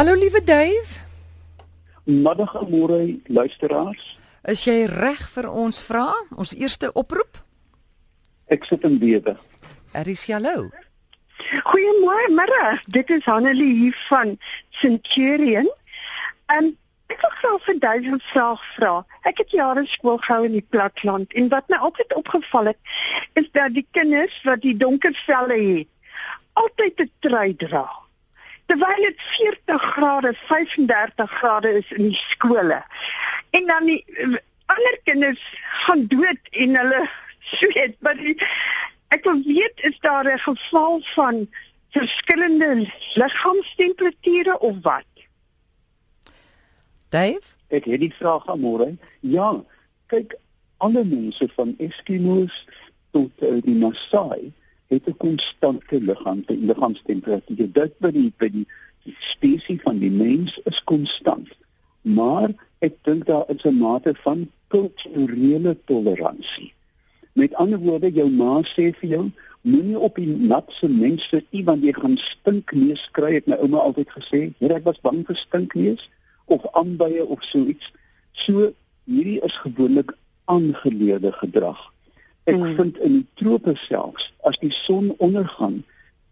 Hallo liewe Dave. Middag en môre luisteraars. Is jy reg vir ons vra? Ons eerste oproep? Ek sit in bewe. Aris hallo. Goeiemôre, middag. Dit is Hanelie hier van Centurion. En ek wil graag vir duisend vrae vra. Ek het jare skool gehou in die platland en wat my altyd opgeval het, is dat die kinders wat die donker velle het, altyd 'n trui dra. Terwyl dit 40 grade, 35 grade is in die skole. En dan die ander kinders gaan dood en hulle sweet, maar die Ek wil weet is daar 'n geval van verskillende liggaamstemperature of wat? Dave? Ek het die vraag aan môre. Ja, kyk, alle mense van Eskimos tot uh, die Maasai het 'n konstante liggaam liggaamstemperatuur. Dit by die by die, die spesies van die mens is konstant. Maar ek dink daar is 'n mate van kulturele toleransie. Met ander woorde, jou ma sê vir jou, moenie op die nat sement sit nie want jy gaan stinkneus kry. Het my ouma altyd gesê, "Hier ek was bang vir stinkneus of aanbye of so iets." So hierdie is gewoonlik aangeleerde gedrag. Ek hmm. vind in die trope selfs as die son ondergaan,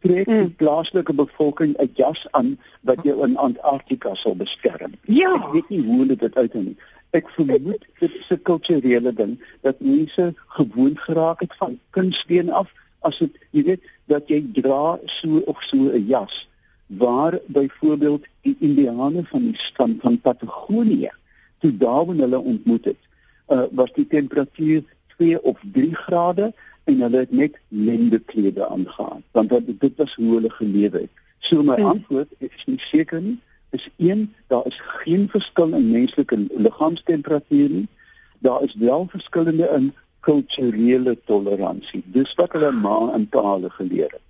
trek die hmm. plaaslike bevolking 'n jas aan wat jou in Antarktika sal beskerm. Ja, ek weet nie hoe hulle dit uithou nie. Ek vermoed dit is 'n kulturele ding dat mense gewoond geraak het van kunstbeen af as dit jy weet dat jy dra so of so 'n jas waar byvoorbeeld die indiane van die stam van Patagonië toe Darwin hulle ontmoet het uh, was die temperatuur 2 of 3 grade en hulle het net lendeklede aangegaan want dit was hoe hulle geleef het so my hmm. antwoord is nie seker nie is een daar is geen verskil in menslike liggaamstemperatuur nie. Daar is wel verskillende in kulturele toleransie. Dis wat hulle ma en pa hulle geleer het.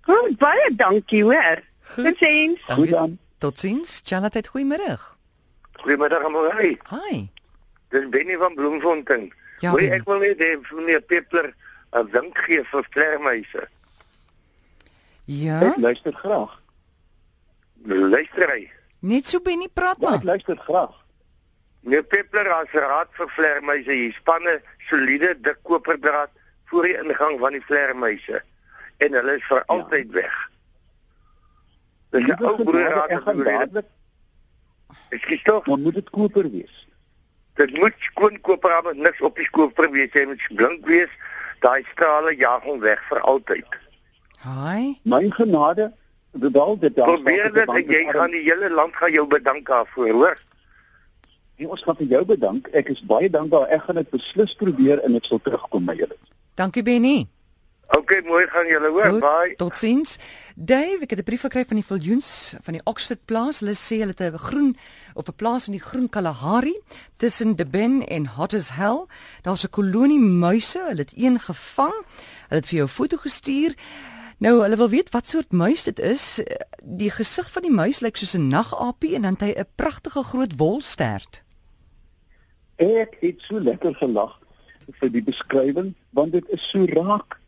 Goed, baie dankie hoor. Totsiens. Goed dan. Totsiens. Janette, goeiemôre. Goeiemiddag Amorey. Hi. Dis Benny van Bloemfontein. Ja, Hoor, ek wil net hê meneer Peppler 'n wink gee vir vlermuise. Ja. Ek luister graag. Luister hy. Net so binne praat ja, maar. Ek luister graag. Nee Peppler as raad vir vlermuise hier spanne soliede dik koperdraad voor die ingang van die vlermuise en hulle is vir ja. altyd weg. Dis 'n ou broer raad ek gaan dadelik Ek skiet tog. Maar moet dit koper wees? Dit moet skoon koper hê, niks op die koper wees, jy moet blink wees. Daai strale jag hom weg vir altyd. Haai. My genade, wel dit daar probeer dit en jy gaan die hele land gaan jou bedank daarvoor hoor. Nee, ons gaan vir jou bedank. Ek is baie dankbaar. Ek gaan dit beslis probeer en ek sal terugkom by julle. Dankie Benny. OK mooi gaan julle hoor. Bye. totsiens. Dave ek het 'n brief gekry van die Viljoens van die Oxford plaas. Hulle sê hulle het 'n groen of 'n plaas in die groen Kalahari tussen Durban en Hotters Hell daar's 'n kolonie muise hulle het een gevang hulle het vir jou 'n foto gestuur Nou, hulle wil weet wat soort muis dit is. Die gesig van die muis lyk soos 'n nagapie en dan het hy 'n pragtige groot wolstert. Ek het so lekker gelag vir die beskrywing want dit is so raak.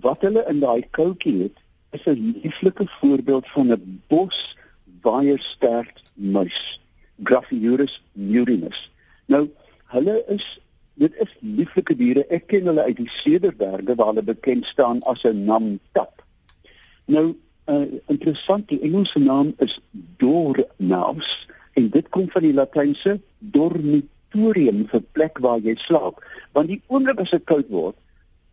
Wat hulle in daai koutjie het, is 'n lieflike voorbeeld van 'n bos baie sterk muis, Graphiurus murinus. Nou, hulle is dit is lieflike diere. Ek ken hulle uit die Cederberge waar hulle bekend staan as 'n namtap. Nou, uh, interessant, die Engelse naam is dormouse en dit kom van die Latynse dormitorium vir plek waar jy slaap. Want die oomblik as dit koud word,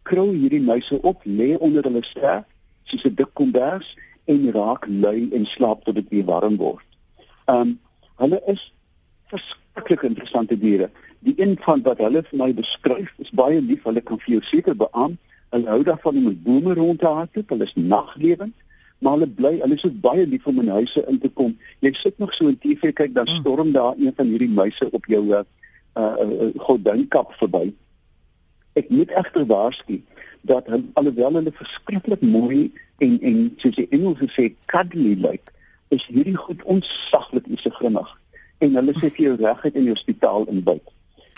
krou hierdie muise op, lê onder hulle ster, soos 'n dik kombers en raak lui en slaap tot dit weer warm word. Um hulle is verskriklik interessante diere die een van wat hulle vir my beskryf is baie lief. Hulle kan vir jou seker beamoen. Hulle hou daarvan om met bome rond te hardloop. Hulle is naglewend, maar hulle bly, hulle is baie lief om in huise in te kom. Jy sit nog so in TV kyk dan hmm. storm daar een van hierdie muise op jou uh, uh gordynkap verby. Ek moet egter waarsku dat hulle alhoewel hulle verskriklik mooi en en soos die Engels sê cuddly lyk, is hierdie goed se grimmig en hulle sê vir jou reguit in die hospitaal inbyt.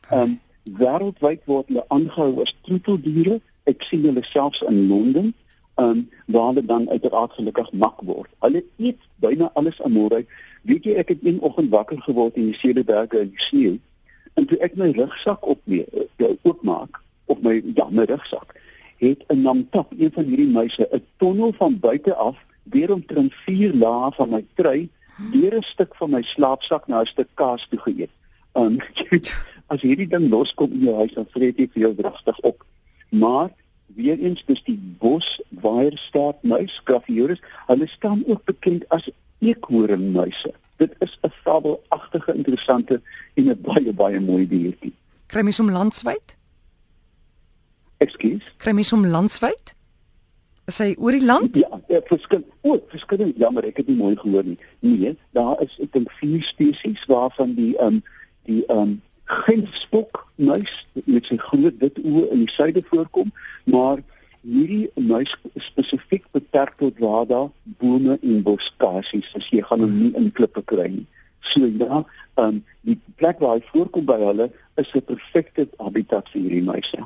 Ehm um, wêreldwyd word hulle aangehou as troeteldiere. Ek sien hulle selfs in Londen um, waar hulle dan uiteraard gelukkig mak word. Hulle eet byna alles aan môre. Weet jy ek het een oggend wakker geword in die Cederberge in die sneeu en toe ek my rugsak op mee uh, oopmaak op my ja, my rugsak het 'n namtap een van hierdie muise 'n tonnel van buite af deur omtrent 4 lae van my trui deur 'n stuk van my slaapsak na 'n stuk kaas toe geëet. Um, as hierdie ding loskom in jou huis dan vreet jy vir jou drastig op. Maar weer eens dis die bos waaierstaart muis Graphioris. Hulle staan ook bekend as eekhoringmuise. Dit is 'n fabelagtige interessante en 'n baie baie mooi diertjie. Kry mens hom landwyd? Ekskuus. Kry mens hom landwyd? Is hy oor die land? Ja, ja verskil. O, verskil. Jammer, ek het nie mooi gehoor nie. Nee, daar is ek dink vier spesies waarvan die ehm um, die ehm um, genspok muis met sy groot wit oë in die suide voorkom, maar hierdie muis spesifiek beperk tot waar daar bome en boskasies is. Jy gaan hom nie in klippe kry nie. So ja, um, die plek waar hy voorkom by hulle is 'n perfekte habitat vir hierdie muise.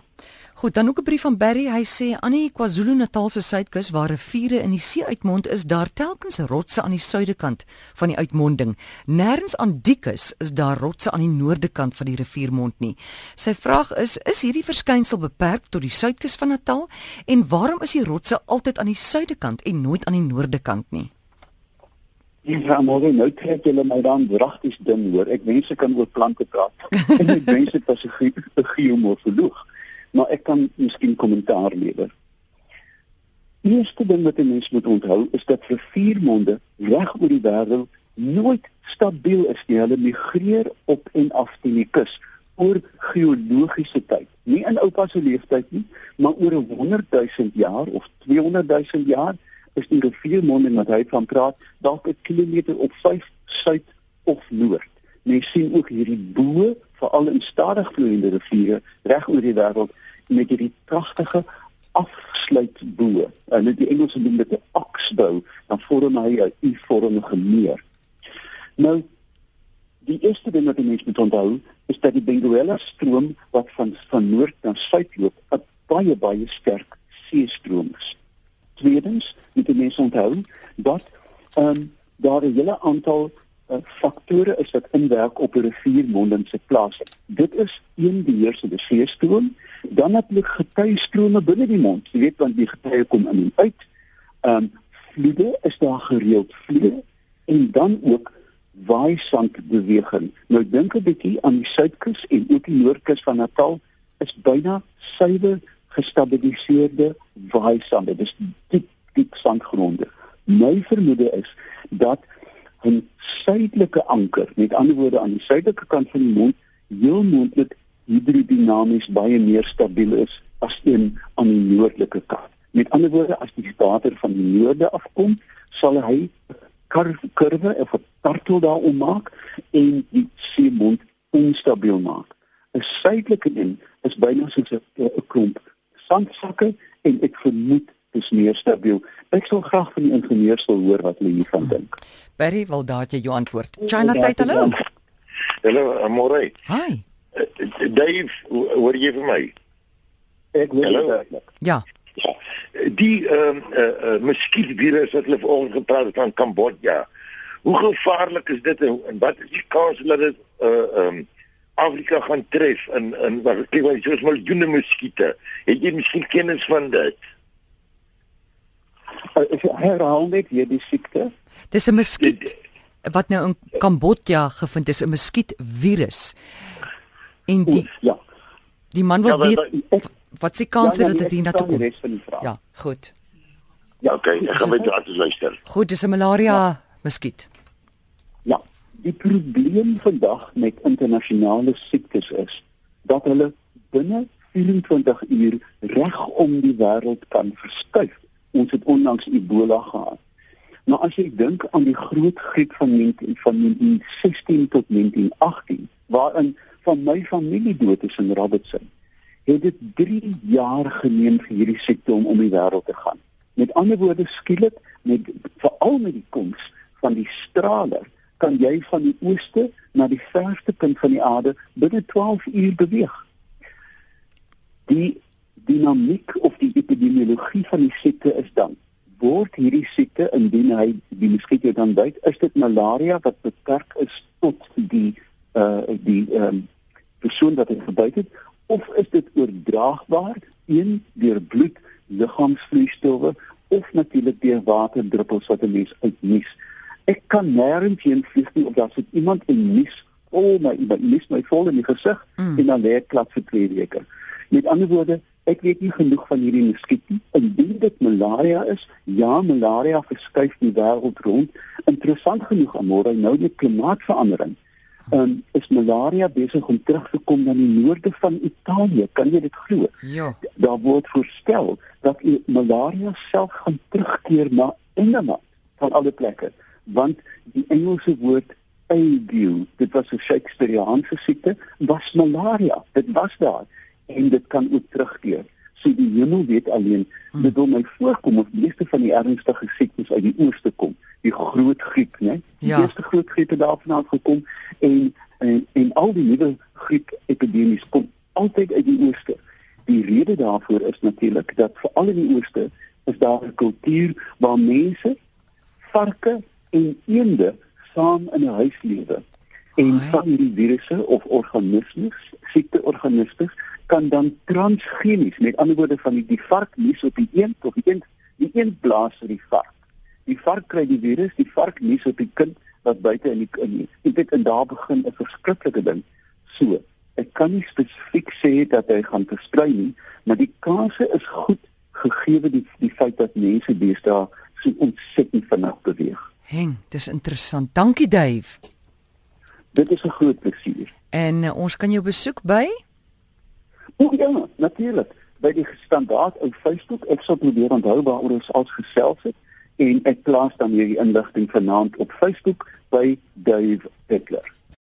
Goed, dan ook 'n brief van Barry. Hy sê aan die KwaZulu-Natal se suidkus waar riviere in die see uitmond is, daar telkens rotse aan die suidekant van die uitmonding. Nêrens aan die kus is daar rotse aan die noordekant van die riviermond nie. Sy vraag is: is hierdie verskynsel beperk tot die suidkus van Natal en waarom is die rotse altyd aan die suidekant en nooit aan die noordekant nie? Ja, maar nou trek julle my dan regtig ding hoor. Ek wens ek kan oor plante praat. ek wens dit was 'n geomorfoloog maar ek kan miskien kommentaar lewer. Eerste ding wat 'n mens moet onthou is dat riviermonde reg oor die wêreld nooit stabiel is nie. Hulle migreer op en af teen die kus oor geologiese tyd. Nie in oupa se lewenstyd nie, maar oor 'n 100 000 jaar of 200 000 jaar is die riviermonde wat hy van praat dalk 'n kilometer op 5 suid of noord. Mens sien ook hierdie bo veral in stadig vloeiende riviere reg oor die wêreld met hierdie pragtige afsluitbo. En dit die Engelse noem dit 'n oxbow, dan vorm hy 'n U-vormige meer. Nou die eerste ding wat jy moet onthou is dat die Benguela stroom wat van van noord na suid loop, 'n baie baie sterk seestroom is. Tweedens moet jy mens onthou dat ehm um, daar 'n hele aantal uh, faktore is wat inwerk op 'n riviermonding se plaas. Dit is een die heersende seestroom, dan natuurlik getuiestrome binne die mond. Jy weet want die getuie kom in en uit. Ehm um, vloede is daar gereeld vloede en dan ook waaisandbeweging. Nou dink 'n bietjie aan die suidkus en ook die noordkus van Natal is byna suiwer gestabiliseerde waaisande. Dis diep diep sandgronde. My vermoede is dat 'n suidelike anker, met ander woorde aan die suidelike kant van die mond, heel moontlik hidrodinamies baie meer stabiel is as een aan die noordelike kant. Met ander woorde, as die water van die noorde afkom, sal hy kurwe of 'n tartel daarom maak en die seemond onstabiel maak. 'n Suidelike een is byna soos 'n klomp sandsakke en ek vermoed dis meer stabiel. Ek sal graag van die ingenieurs wil hoor wat hulle hiervan dink. Barry wil daad jy jou antwoord. China tyd hallo. Hallo, môre. Hi. Uh, Dave, hoor jy vir my? Ek hoor jou. Ja. Ja. Die ehm uh, uh, uh, muskietvirus wat hulle vanoggend gepraat het van Kambodja. Hoe gevaarlik is dit en wat is die kans dat dit uh ehm um, Afrika gaan tref in in wat ek weet soos miljoene muskiete. Het jy miskien kennis van dit? Uh, ek herhaal net hierdie siekte. Dis 'n muskiet wat nou in Kambodja gevind is, 'n muskietvirus. En die Oef, ja. Die man wil ja, weet of wat se kans ja, het dat dit hier na toe kom. Ja. Ja, goed. Ja, oké, okay, ek gaan met jou luister. Goed, dis 'n malaria ja. muskiet. Ja, die probleem vandag met internasionale siektes is dat hulle binne 24 uur reg om die wêreld kan verskuif. Ons het onlangs Ebola gehad. Maar as jy dink aan die groot griep van 19, van 1916 tot 1918 waarin van my familie dood is in Robertson, het dit 3 jaar geneem vir hierdie siekte om om die wêreld te gaan. Met ander woorde skielik met veral met die koms van die straler kan jy van die ooste na die verste punt van die aarde binne 12 uur beweeg. Die dinamiek of die epidemiologie van die siekte is dan word hierdie siekte indien hy die muskiet dan byt, is dit malaria wat beperk is tot die uh die ehm um, persoon wat dit gebyt het of is dit oordraagbaar een deur bloed, liggaamsvloeistowwe of natuurlik deur waterdruppels wat 'n mens uitnies. Ek kan nêrens heen vlieg nie of daar sit iemand in nies oh my my mis my vol in die gesig mm. en dan lê ek plat vir 2 weke. Met ander woorde, ek weet nie genoeg van hierdie muskiet nie. Indien dit malaria is, ja, malaria verskuif die wêreld rond. Interessant genoeg, amore nou met klimaatsverandering um, is malaria besig om terug te kom na die noorde van Italië. Kan jy dit glo? Ja. Daar word voorstel dat malaria self gaan terugkeer na Engeland van alle plekke, want die Engelse woord ague, dit was 'n Shakespeareanse siekte, was malaria. Dit was daar en dit kan ook terugkeer. So die hemel weet alleen, hmm. dit wil my voorkom of meeste van die ernstige siektes uit die ooste kom die groot griep, né? Die ja. eerste groot griep het daarvan gekom en en en al die nuwe griep epidemies kom altyd uit die ooste. Die rede daarvoor is natuurlik dat veral in die ooste is daar 'n kultuur waar mense varke en eende saam in 'n huis lewe. En van hierdie virusse of organismes, siekteorganismes kan dan transgenies, met ander woorde van die, die vark nies op die eend of die eend die eend blaas vir die vark die vark kry die virus, die vark nies op die kind wat buite in die in die ek weet en daar begin 'n verskriklike ding. So, ek kan nie spesifiek sê dat hy gaan versprei nie, maar die kans is goed gegee die die feit dat mense deesdae so ontsettend vinnig beweeg. Heng, dis interessant. Dankie Dave. Dit is 'n groot plesier. En uh, ons kan jou besoek by O ja, natuurlik. By die standaard op Facebook. Ek sal probeer onthou waaroor ons al gesels het en ek plaas dan hierdie inligting vanaand op Facebook by Dave Peckler.